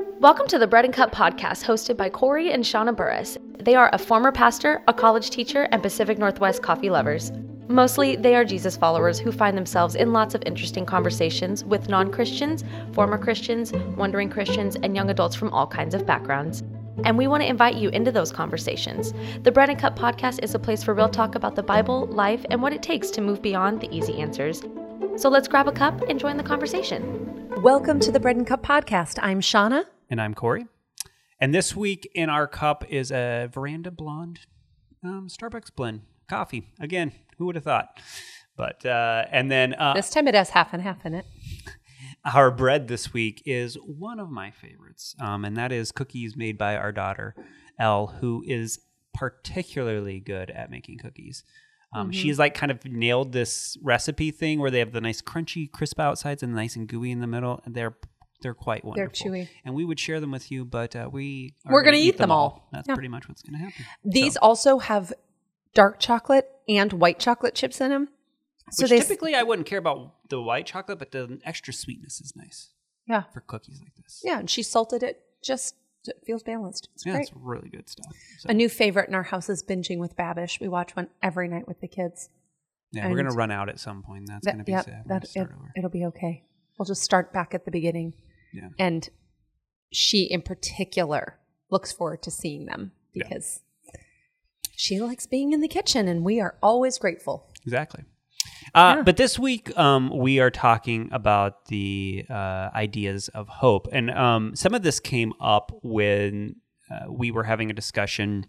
Welcome to the Bread and Cup podcast hosted by Corey and Shauna Burris. They are a former pastor, a college teacher, and Pacific Northwest coffee lovers. Mostly, they are Jesus followers who find themselves in lots of interesting conversations with non Christians, former Christians, wondering Christians, and young adults from all kinds of backgrounds. And we want to invite you into those conversations. The Bread and Cup podcast is a place for real talk about the Bible, life, and what it takes to move beyond the easy answers. So let's grab a cup and join the conversation. Welcome to the Bread and Cup podcast. I'm Shauna. And I'm Corey. And this week in our cup is a Veranda Blonde um, Starbucks blend coffee. Again, who would have thought? But, uh, and then uh, This time it has half and half in it. our bread this week is one of my favorites, um, and that is cookies made by our daughter, Elle, who is particularly good at making cookies. Um, She has like kind of nailed this recipe thing where they have the nice crunchy, crisp outsides and nice and gooey in the middle, and they're they're quite wonderful. They're chewy. and we would share them with you, but uh, we are We're gonna eat them all. That's Yeah. pretty much what's going to happen. These So- also have dark chocolate and white chocolate chips in them. So which they typically I wouldn't care about the white chocolate, but the extra sweetness is nice yeah for cookies like this. yeah, and she salted it. Just it feels balanced. It's yeah, great. it's really good stuff. So, A new favorite in our house is binging with Babish. We watch one every night with the kids. yeah, we're gonna run out at some point. That's That- gonna be yep, sad. That it, it'll be okay. We'll just start back at the beginning. Yeah. And she, in particular, looks forward to seeing them Yeah. because she likes being in the kitchen, and we are always grateful. Exactly. Uh, Yeah. But this week, um, we are talking about the uh, ideas of hope. And um, some of this came up when uh, we were having a discussion,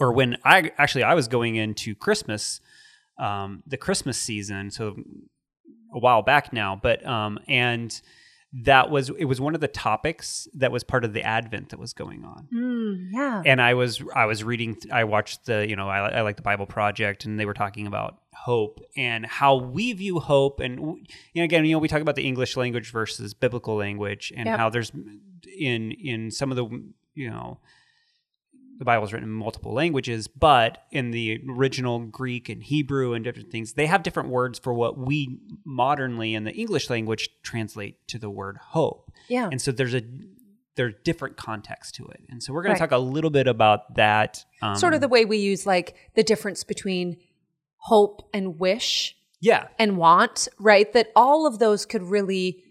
or when I actually I was going into Christmas, um, the Christmas season, so a while back now. But um, and that was it was one of the topics that was part of the Advent that was going on Mm, yeah. and I was I was reading I watched the you know I, I like the Bible Project and they were talking about hope and how we view hope and you know again you know we talk about the English language versus biblical language and Yep. how there's in in some of the you know the Bible is written in multiple languages but in the original Greek and Hebrew and different things they have different words for what we modernly in the English language translate to the word hope yeah. and so there's a there's different context to it and so we're going Right. to talk a little bit about that um, sort of the way we use like the difference between hope and wish yeah and want, right? That all of those could really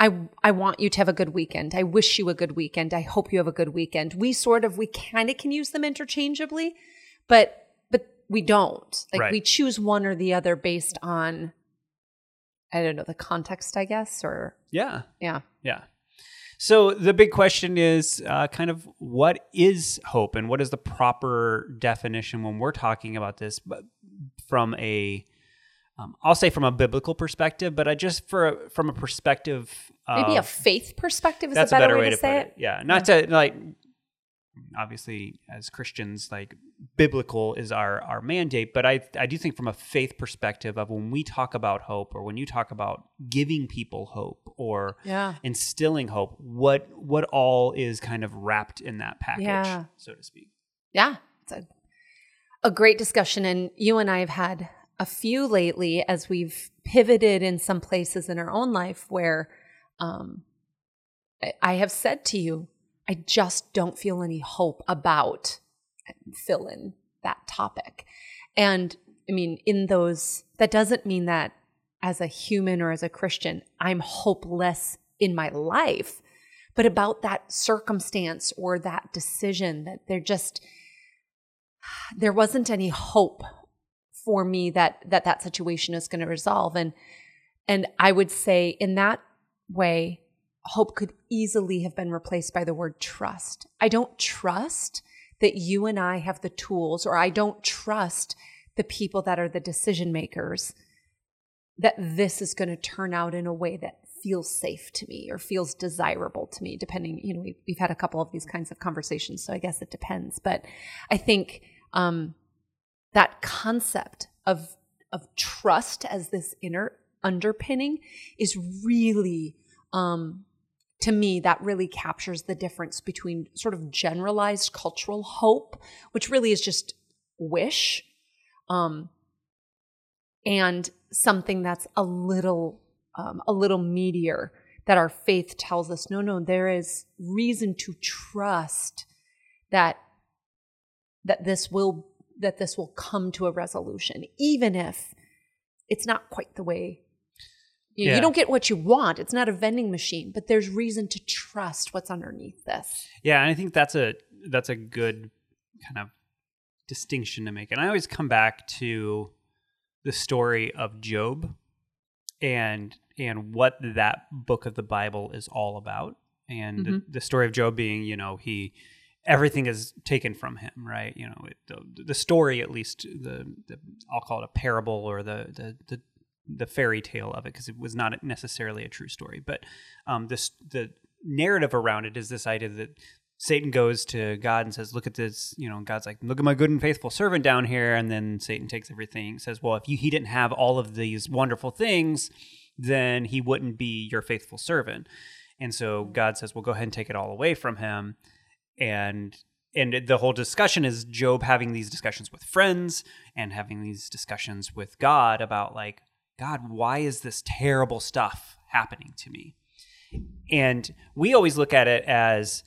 I I want you to have a good weekend. I wish you a good weekend. I hope you have a good weekend. We sort of we kind of can use them interchangeably, but but we don't. Like Right. we choose one or the other based on I don't know, the context, I guess, or yeah yeah. yeah so the big question is uh, kind of what is hope and what is the proper definition when we're talking about this but from a um, I'll say from a biblical perspective, but I just for a, from a perspective Maybe a faith perspective is that's a better, way, to, say put it. Yeah, not to like. Obviously, as Christians, like biblical is our our mandate, but I I do think from a faith perspective of when we talk about hope, or when you talk about giving people hope, or Yeah. instilling hope, what what all is kind of wrapped in that package, Yeah. so to speak. Yeah, it's a, a great discussion. And you and I have had a few lately as we've pivoted in some places in our own life where um, I- have said to you, I just don't feel any hope about fill in that topic. And I mean, in those, that doesn't mean that as a human or as a Christian, I'm hopeless in my life, but about that circumstance or that decision that they're just, there wasn't any hope for me that that that situation is going to resolve. And and i would say in that way hope could easily have been replaced by the word trust. I don't trust that you and i have the tools or i don't trust the people that are the decision makers that this is going to turn out in a way that feels safe to me or feels desirable to me depending you know we've, we've had a couple of these kinds of conversations so i guess it depends. But i think um, that concept of of trust as this inner underpinning is really um, to me that really captures the difference between sort of generalized cultural hope which really is just wish um, and something that's a little um, a little meatier that our faith tells us no, no, there is reason to trust that that this will that this will come to a resolution, even if it's not quite the way you, Yeah. you don't get what you want. It's not a vending machine, but there's reason to trust what's underneath this. Yeah, and I think that's a that's a good kind of distinction to make. And I always come back to the story of Job and and what that book of the Bible is all about. And the, mm-hmm. the story of Job being, you know, he everything is taken from him, right? You know, it, the, the story at least the, the I'll call it a parable or the the the, the fairy tale of it because it was not necessarily a true story, but um, this the narrative around it is this idea that Satan goes to God and says, "Look at this," you know. God's like, "Look at my good and faithful servant down here," and then Satan takes everything. Says, "Well, if you, he didn't have all of these wonderful things, then he wouldn't be your faithful servant." And so God says, "Well, go ahead and take it all away from him." And and the whole discussion is Job having these discussions with friends and having these discussions with God about like, God, why is this terrible stuff happening to me? And we always look at it as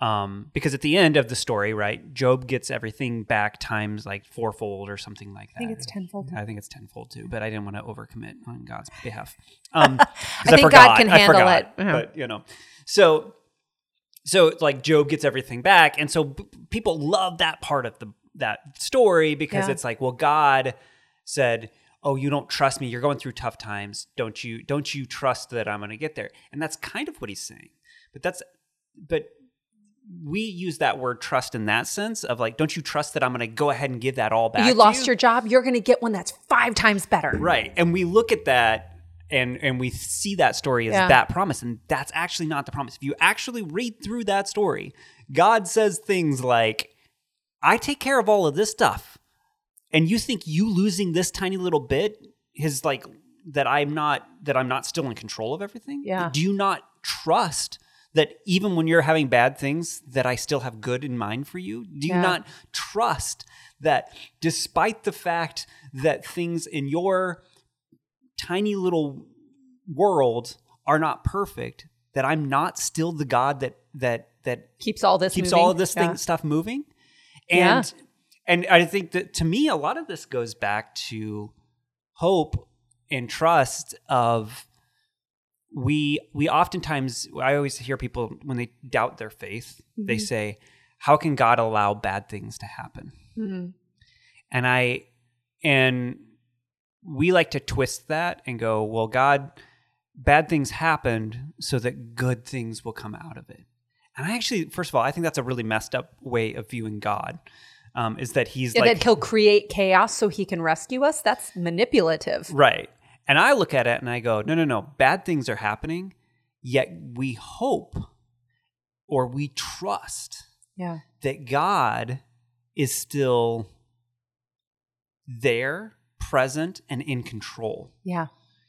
um, because at the end of the story, right, Job gets everything back times like fourfold or something like that. I think it's tenfold. I think it's tenfold too, but I didn't want to overcommit on God's behalf. Um, 'cause I think God can I handle forgot, it. Yeah. But you know, so so like Job gets everything back, and so b- people love that part of the that story because Yeah. it's like, well, God said, "Oh, you don't trust me. You're going through tough times. Don't you? Don't you trust that I'm going to get there?" And that's kind of what he's saying. But that's but we use that word trust in that sense of like, don't you trust that I'm going to go ahead and give that all back? you lost your job, you're going to get one that's five times better. Right. And we look at that and and we see that story as Yeah. that promise and that's actually not the promise. If you actually read through that story, God says things like I take care of all of this stuff. And you think you losing this tiny little bit is like that I'm not that I'm not still in control of everything? Yeah. Do you not trust that even when you're having bad things that I still have good in mind for you? Do you Yeah. not trust that despite the fact that things in your tiny little world are not perfect that i'm not still the god that that that Keeps all this keeps moving. all of this Yeah. thing stuff moving Yeah. and and i think that to me a lot of this goes back to hope and trust of we we oftentimes i always hear people when they doubt their faith they Mm-hmm. say how can god allow bad things to happen Mhm. and I and we like to twist that and go, well, God, bad things happened so that good things will come out of it. And I actually, first of all, I think that's a really messed up way of viewing God. Um, is that he's Yeah, like that he'll create chaos so he can rescue us. That's manipulative. right, and I look at it and I go, no, no, no, bad things are happening, yet we hope or we trust Yeah. that God is still there, present, and in control. Yeah.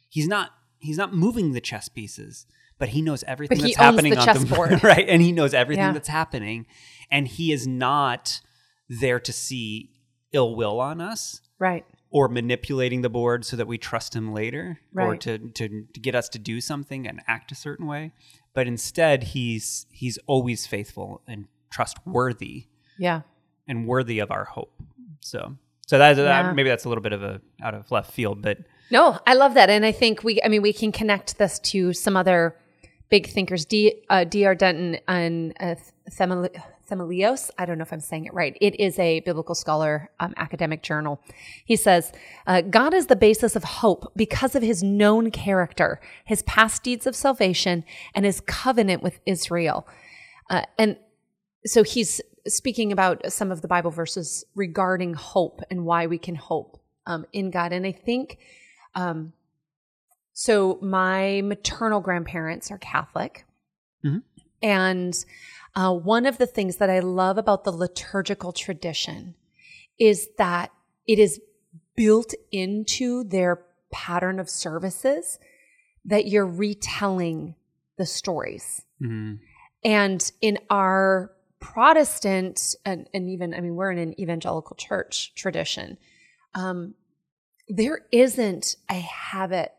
He's not he's not moving the chess pieces, but he knows everything he that's happening the on chessboard. the right, and he knows everything Yeah. that's happening, and he is not there to see ill will on us Right. or manipulating the board so that we trust him later or to, to to get us to do something and act a certain way but instead he's he's always faithful and trustworthy Yeah. and worthy of our hope. So, so that, Yeah. that maybe that's a little bit of a out of left field, but No, I love that. And I think we, I mean, we can connect this to some other big thinkers, D, uh, D.R. Denton and uh, Themelios. I don't know if I'm saying it right. It is a biblical scholar um, academic journal. He says, uh, God is the basis of hope because of his known character, his past deeds of salvation, and his covenant with Israel. Uh, and so he's speaking about some of the Bible verses regarding hope and why we can hope um, in God. And I think um, so. My maternal grandparents are Catholic, Mhm. and uh, one of the things that I love about the liturgical tradition is that it is built into their pattern of services that you're retelling the stories. mhm. And in our Protestant, and, and even, I mean, we're in an evangelical church tradition, um, there isn't a habit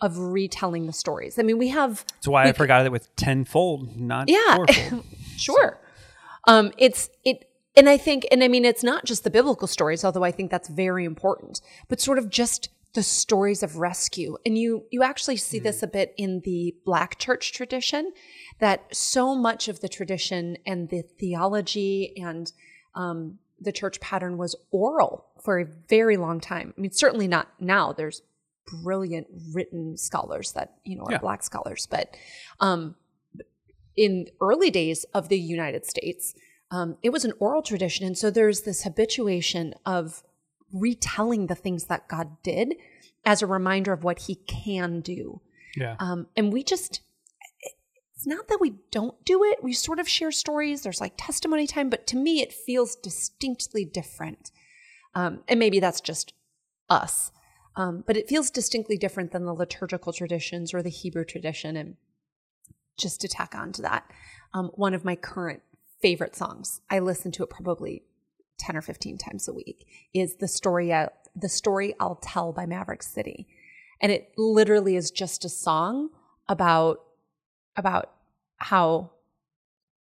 of retelling the stories. I mean, we have That's why I forgot it with tenfold, not Yeah. Sure. Um, it's it, and I think, and I mean, it's not just the biblical stories, although I think that's very important, but sort of just the stories of rescue. And you you actually see this a bit in the Black church tradition, that so much of the tradition and the theology and um, the church pattern was oral for a very long time. I mean, certainly not now. There's brilliant written scholars that you know are Yeah. black scholars, but um, in early days of the United States, um, it was an oral tradition. And so there's this habituation of retelling the things that God did as a reminder of what he can do. Yeah. Um, and we just, it's not that we don't do it. We sort of share stories. There's like testimony time, but to me, it feels distinctly different. Um, and maybe that's just us. Um, but it feels distinctly different than the liturgical traditions or the Hebrew tradition. And just to tack on to that, um, one of my current favorite songs, I listen to it probably 10 or 15 times a week, is the story, uh, the story I'll tell by Maverick City. And it literally is just a song about, about how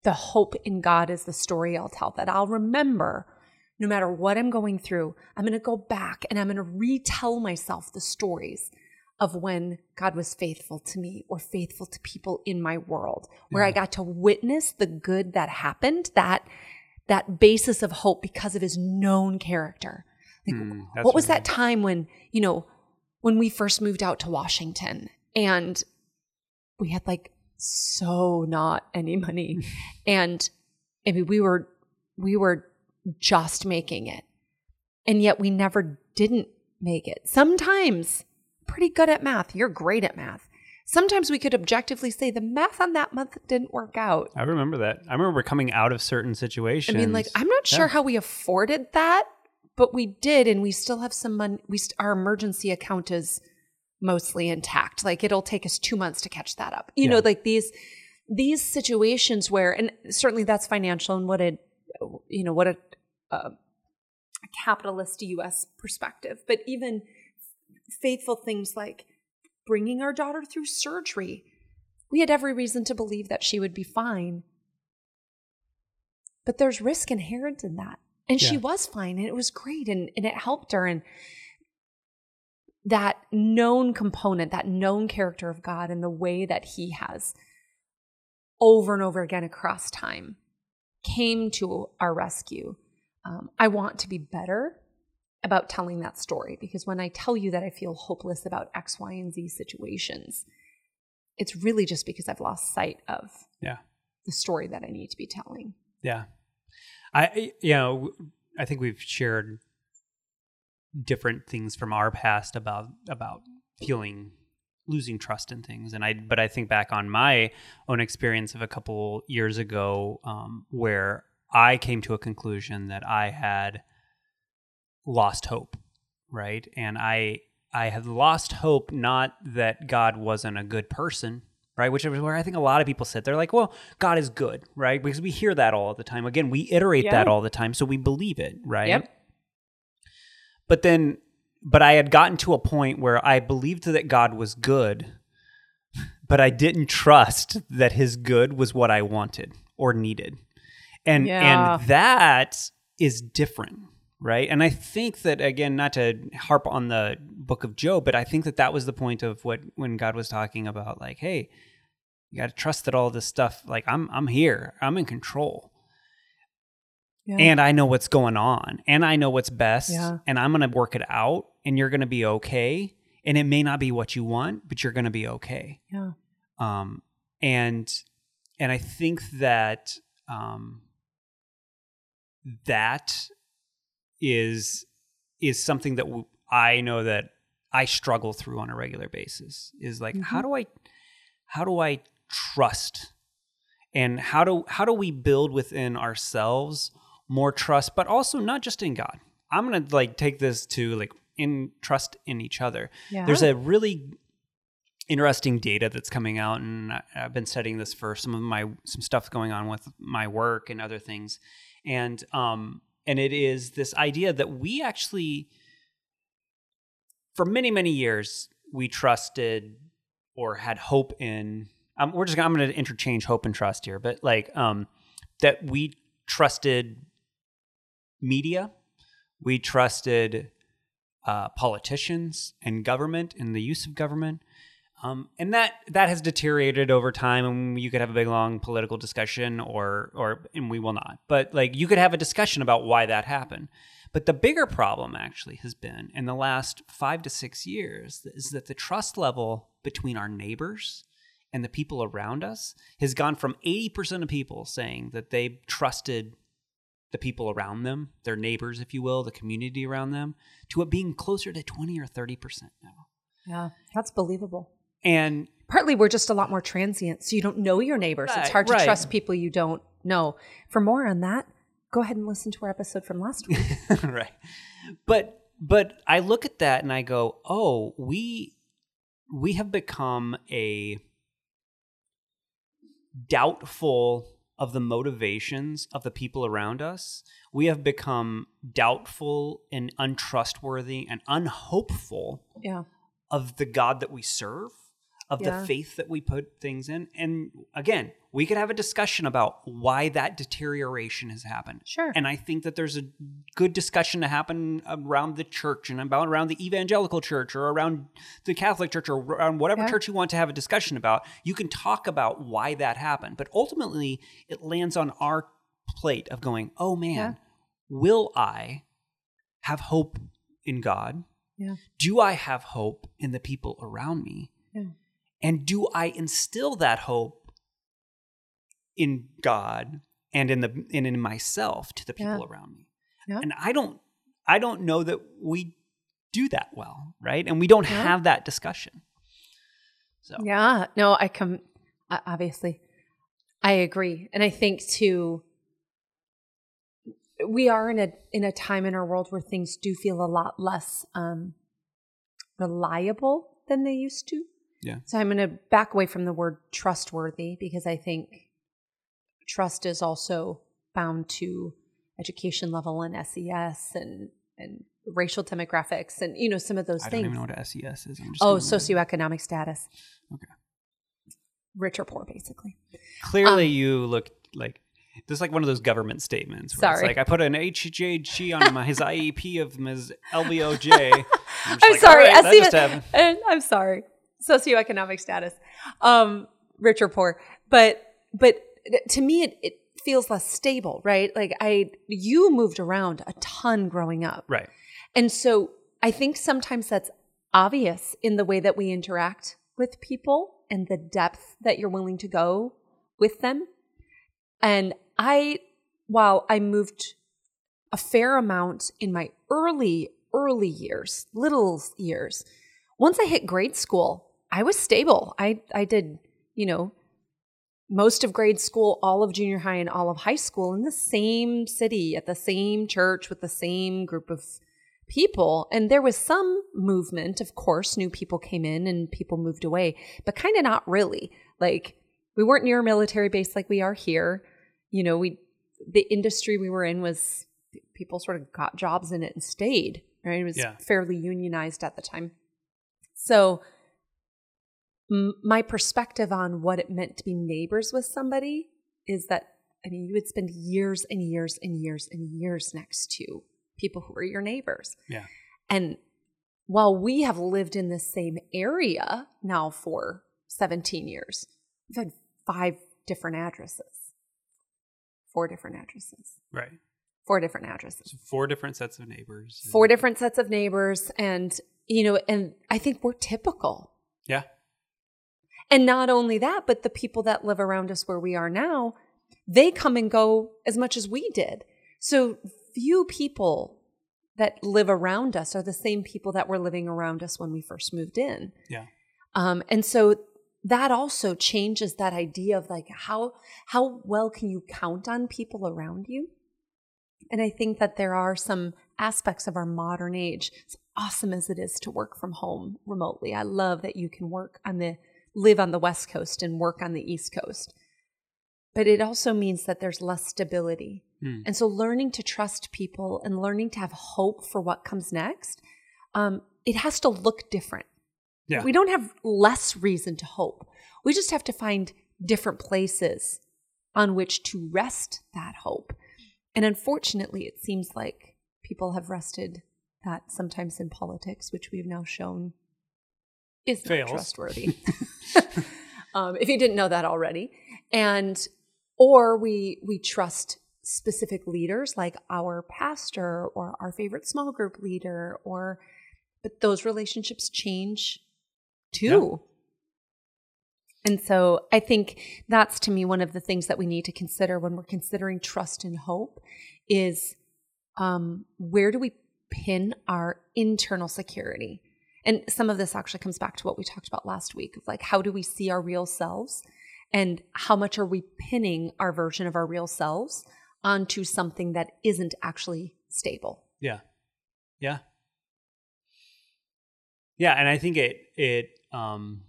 the hope in God is the story I'll tell that I'll remember no matter what I'm going through. I'm going to go back and I'm going to retell myself the stories of when God was faithful to me or faithful to people in my world, where I got to witness the good that happened, that that basis of hope because of his known character. Like, hmm, that's what was really- that time when, you know, when we first moved out to Washington and we had like so not any money and I mean we were we were just making it. And yet we never didn't make it. Sometimes pretty good at math. You're great at math. Sometimes we could objectively say the math on that month didn't work out. I remember that. I remember coming out of certain situations. I mean, like, I'm not sure Yeah. how we afforded that, but we did, and we still have some money. We st- our emergency account is mostly intact. Like, it'll take us two months to catch that up. You know, like these these situations where, and certainly that's financial, and what a you know what a, a, a capitalist U.S. perspective, but even faithful things like bringing our daughter through surgery. We had every reason to believe that she would be fine but there's risk inherent in that and she was fine and it was great and, and it helped her and that known component that known character of god and the way that he has over and over again across time came to our rescue um, i want to be better about telling that story because when i tell you that i feel hopeless about x y and z situations it's really just because i've lost sight of Yeah. the story that i need to be telling Yeah. I, you know, I think we've shared different things from our past about, about feeling losing trust in things. And I, but I think back on my own experience of a couple years ago, um, where I came to a conclusion that I had lost hope. Right. And I, I had lost hope, not that God wasn't a good person, right? Which is where I think a lot of people sit. They're like, well, God is good, right? Because we hear that all the time. Again, we iterate Yeah. that all the time, so we believe it, right? Yep. But then, but I had gotten to a point where I believed that God was good, but I didn't trust that his good was what I wanted or needed. And Yeah. and that is different, right? And I think that again, not to harp on the book of Job, but I think that that was the point of what when God was talking about like, hey, you got to trust that all this stuff like I'm I'm here. I'm in control. Yeah. And I know what's going on and I know what's best Yeah. and I'm going to work it out and you're going to be okay. And it may not be what you want, but you're going to be okay. yeah. Um, and and I think that um, that is is something that w- I know that I struggle through on a regular basis. Is like how do I how do I trust and how do how do we build within ourselves more trust, but also not just in God. I'm gonna like take this to like in trust in each other. Yeah. There's a really interesting data that's coming out, and I've been studying this for some of my some stuff going on with my work and other things, and um and it is this idea that we actually for many many years we trusted or had hope in. Um, we're just. I'm going to interchange hope and trust here, but like um, that we trusted media, we trusted uh, politicians and government and the use of government. Um, and that that has deteriorated over time, and you could have a big long political discussion, or or and we will not. But like you could have a discussion about why that happened. But the bigger problem actually has been in the last five to six years is that the trust level between our neighbors and the people around us has gone from 80% of people saying that they trusted the people around them, their neighbors, if you will, the community around them, to it being closer to 20 or 30% now. Yeah, that's believable. And partly we're just a lot more transient, so you don't know your neighbors. Right, it's hard to right. trust people you don't know. For more on that, go ahead and listen to our episode from last week. right. But but I look at that and I go, "Oh, we we have become a doubtful of the motivations of the people around us. We have become doubtful and untrustworthy and unhopeful yeah. of the God that we serve, of Yeah. the faith that we put things in. And again, we could have a discussion about why that deterioration has happened. Sure. And I think that there's a good discussion to happen around the church and about around the evangelical church or around the Catholic church or around whatever Yeah. church you want to have a discussion about. You can talk about why that happened. But ultimately, it lands on our plate of going, oh man, Yeah. will I have hope in God? Yeah. do I have hope in the people around me? Yeah. And do I instill that hope in God and in the and in myself to the people Yeah. around me? Yeah. And I don't I don't know that we do that well, right? And we don't Yeah. have that discussion. So Yeah, no, I come obviously. I agree. And I think too we are in a in a time in our world where things do feel a lot less um reliable than they used to. Yeah. So I'm going to back away from the word trustworthy because I think trust is also bound to education level and SES and and racial demographics and you know some of those I don't things. even know what SES is. Oh, socioeconomic status. Okay. Rich or poor, basically. Clearly, um, you look like this is like one of those government statements. Where It's Sorry. like I put an HJG on my, his IEP of Ms. LBOJ. I'm, I'm like, sorry. "All right, that SES just happened." I'm sorry. Socioeconomic status, um, rich or poor, but but to me, it, it feels less stable, right? Like I, you moved around a ton growing up, Right. and so I think sometimes that's obvious in the way that we interact with people and the depth that you're willing to go with them. And I, while I moved a fair amount in my early, early years, little years, once I hit grade school, I was stable. I, I did, you know, most of grade school, all of junior high, and all of high school in the same city, at the same church, with the same group of people. And there was some movement, of course, new people came in and people moved away, but kind of not really. Like, we weren't near a military base like we are here. You know, we, the industry we were in was people sort of got jobs in it and stayed, right? It was Yeah. fairly unionized at the time. So, m- my perspective on what it meant to be neighbors with somebody is that I mean, you would spend years and years and years and years next to people who are your neighbors. Yeah. And while we have lived in the same area now for 17 years, we've had five different addresses, four different addresses, Right. four different addresses So four different sets of neighbors. four different sets of neighbors and you know and i think we're typical Yeah. And not only that but the people that live around us where we are now they come and go as much as we did. So few people that live around us are the same people that were living around us when we first moved in. Yeah. um, and so that also changes that idea of like how how well can you count on people around you? And i think that there are some aspects of our modern age as awesome as it is to work from home remotely i love that you can work on the live on the west coast and work on the east coast but it also means that there's less stability Hmm. and so learning to trust people and learning to have hope for what comes next um, it has to look different Yeah. We don't have less reason to hope. We just have to find different places on which to rest that hope. And unfortunately, it seems like people have rested that sometimes in politics, which we've now shown is not trustworthy. um, if you didn't know that already, and or we we trust specific leaders like our pastor or our favorite small group leader, or but those relationships change too. And so I think that's to me one of the things that we need to consider when we're considering trust and hope is um, where do we pin our internal security? And some of this actually comes back to what we talked about last week of like, how do we see our real selves? And how much are we pinning our version of our real selves onto something that isn't actually stable? Yeah. Yeah. Yeah, and I think it it um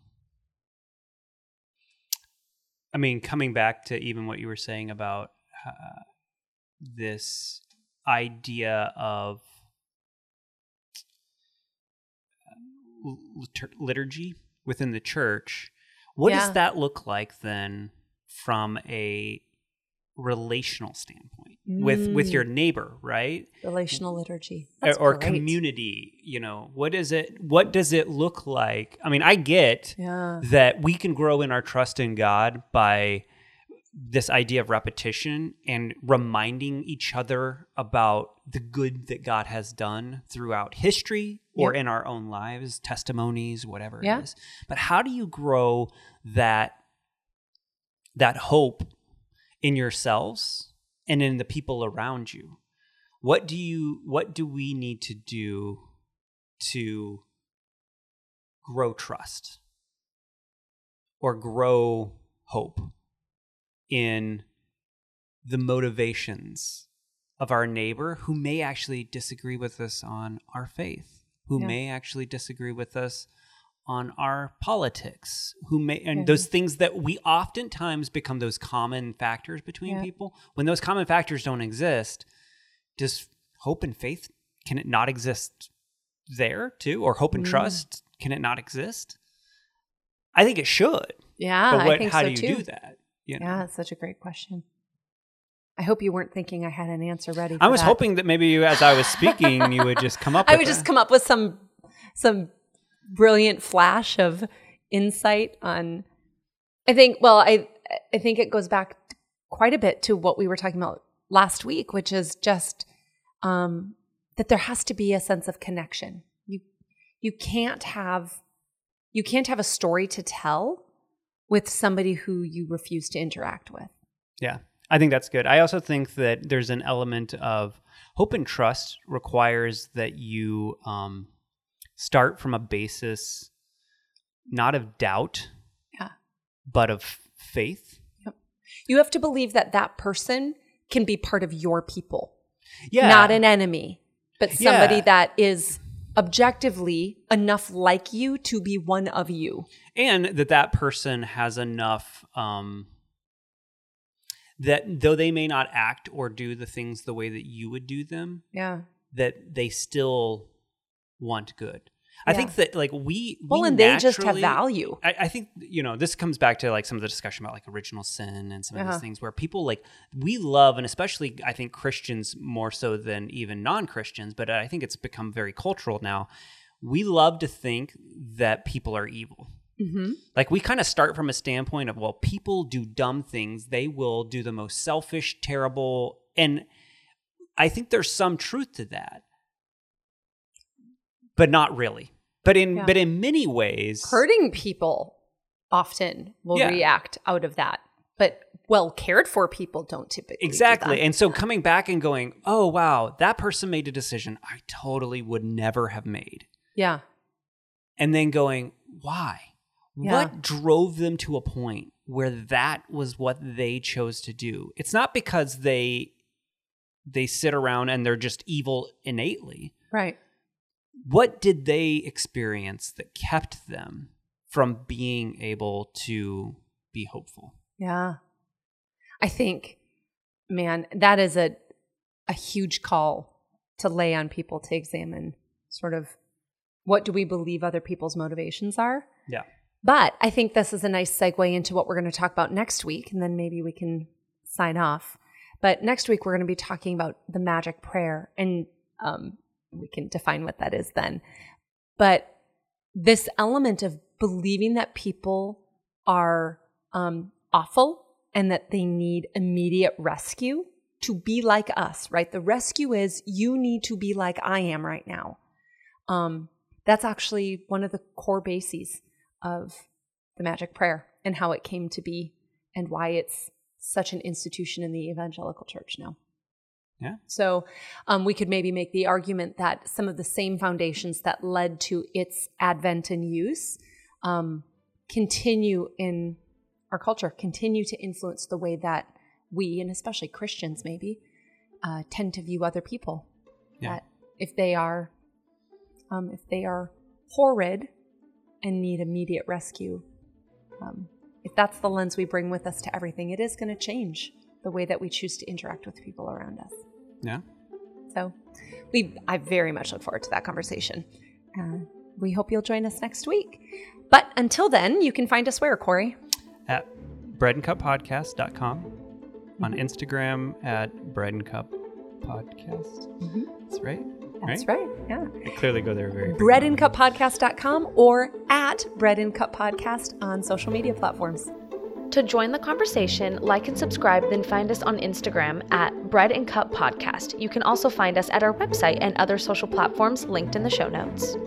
I mean coming back to even what you were saying about uh, this idea of uh, litur- liturgy within the church what Yeah. does that look like then from a relational standpoint with with Mm. your neighbor right Relational liturgy. or, That's or great. community you know what is it what does it look like i mean i get Yeah. that we can grow in our trust in god by this idea of repetition and reminding each other about the good that god has done throughout history or Yep. in our own lives testimonies whatever Yeah. it is but how do you grow that that hope in yourselves and in the people around you what do you what do we need to do to grow trust or grow hope in the motivations of our neighbor who may actually disagree with us on our faith who Yeah. may actually disagree with us on our politics who may and those things that we oftentimes become those common factors between Yeah. people when those common factors don't exist does hope and faith can it not exist there too or hope and Mm. trust can it not exist i think it should Yeah. but what, how so do you too. do that you know? Yeah, it's such a great question. I hope you weren't thinking I had an answer ready. i was that. hoping that maybe you, as i was speaking you would just come up I with would just come up with some some brilliant flash of insight on. I think. Well, I I think it goes back quite a bit to what we were talking about last week, which is just um, that there has to be a sense of connection. You you can't have you can't have a story to tell with somebody who you refuse to interact with. Yeah, I think that's good. I also think that there's an element of hope and trust requires that you um, start from a basis not of doubt, Yeah. but of faith. You have to believe that that person can be part of your people. Yeah, not an enemy, but somebody Yeah. that is objectively enough like you to be one of you. and that that person has enough um, that though they may not act or do the things the way that you would do them, Yeah. that they still want good. I Yeah. think that like we Well, we and they just have value. I, I think you know this comes back to like some of the discussion about like original sin and some of Uh-huh. these things where people like we love and especially I think Christians more so than even non Christians, but I think it's become very cultural now. We love to think that people are evil. Mm-hmm. Like we kind of start from a standpoint of well, people do dumb things. They will do the most selfish, terrible, and I think there's some truth to that, but not really. But in Yeah. but in many ways, Hurting people often will Yeah. react out of that, but well cared for people don't typically. do Exactly. that. And so coming back and going, oh, wow, that person made a decision I totally would never have made. yeah. And then going, why? Yeah. What drove them to a point where that was what they chose to do? It's not because they they sit around and they're just evil innately. Right. What did they experience that kept them from being able to be hopeful? Yeah. I think, man, that is a a huge call to lay on people to examine sort of what do we believe other people's motivations are? Yeah. But I think this is a nice segue into what we're going to talk about next week, and then maybe we can sign off. But next week, we're going to be talking about the magic prayer, and um, we can define what that is then. But this element of believing that people are um, awful and that they need immediate rescue to be like us, right? The rescue is you need to be like I am right now. Um, that's actually one of the core bases of the magic prayer and how it came to be and why it's such an institution in the evangelical church now. Yeah. So um, we could maybe make the argument that some of the same foundations that led to its advent and use um, continue in our culture, continue to influence the way that we, and especially Christians maybe, uh, tend to view other people. Yeah. That if they are, um, if they are horrid and need immediate rescue, um, if that's the lens we bring with us to everything, it is going to change the way that we choose to interact with people around us. Yeah. So, we I very much look forward to that conversation. Uh, we hope you'll join us next week. But until then, you can find us where, Corey? At breadandcuppodcast.com. On Instagram at bread and cup podcast. Mm-hmm. That's right. That's right. Yeah. I clearly go there very breadandcuppodcast.com or at bread and cup podcast on social media platforms. To join the conversation, like and subscribe, then find us on Instagram at Bread and Cup Podcast. You can also find us at our website and other social platforms linked in the show notes.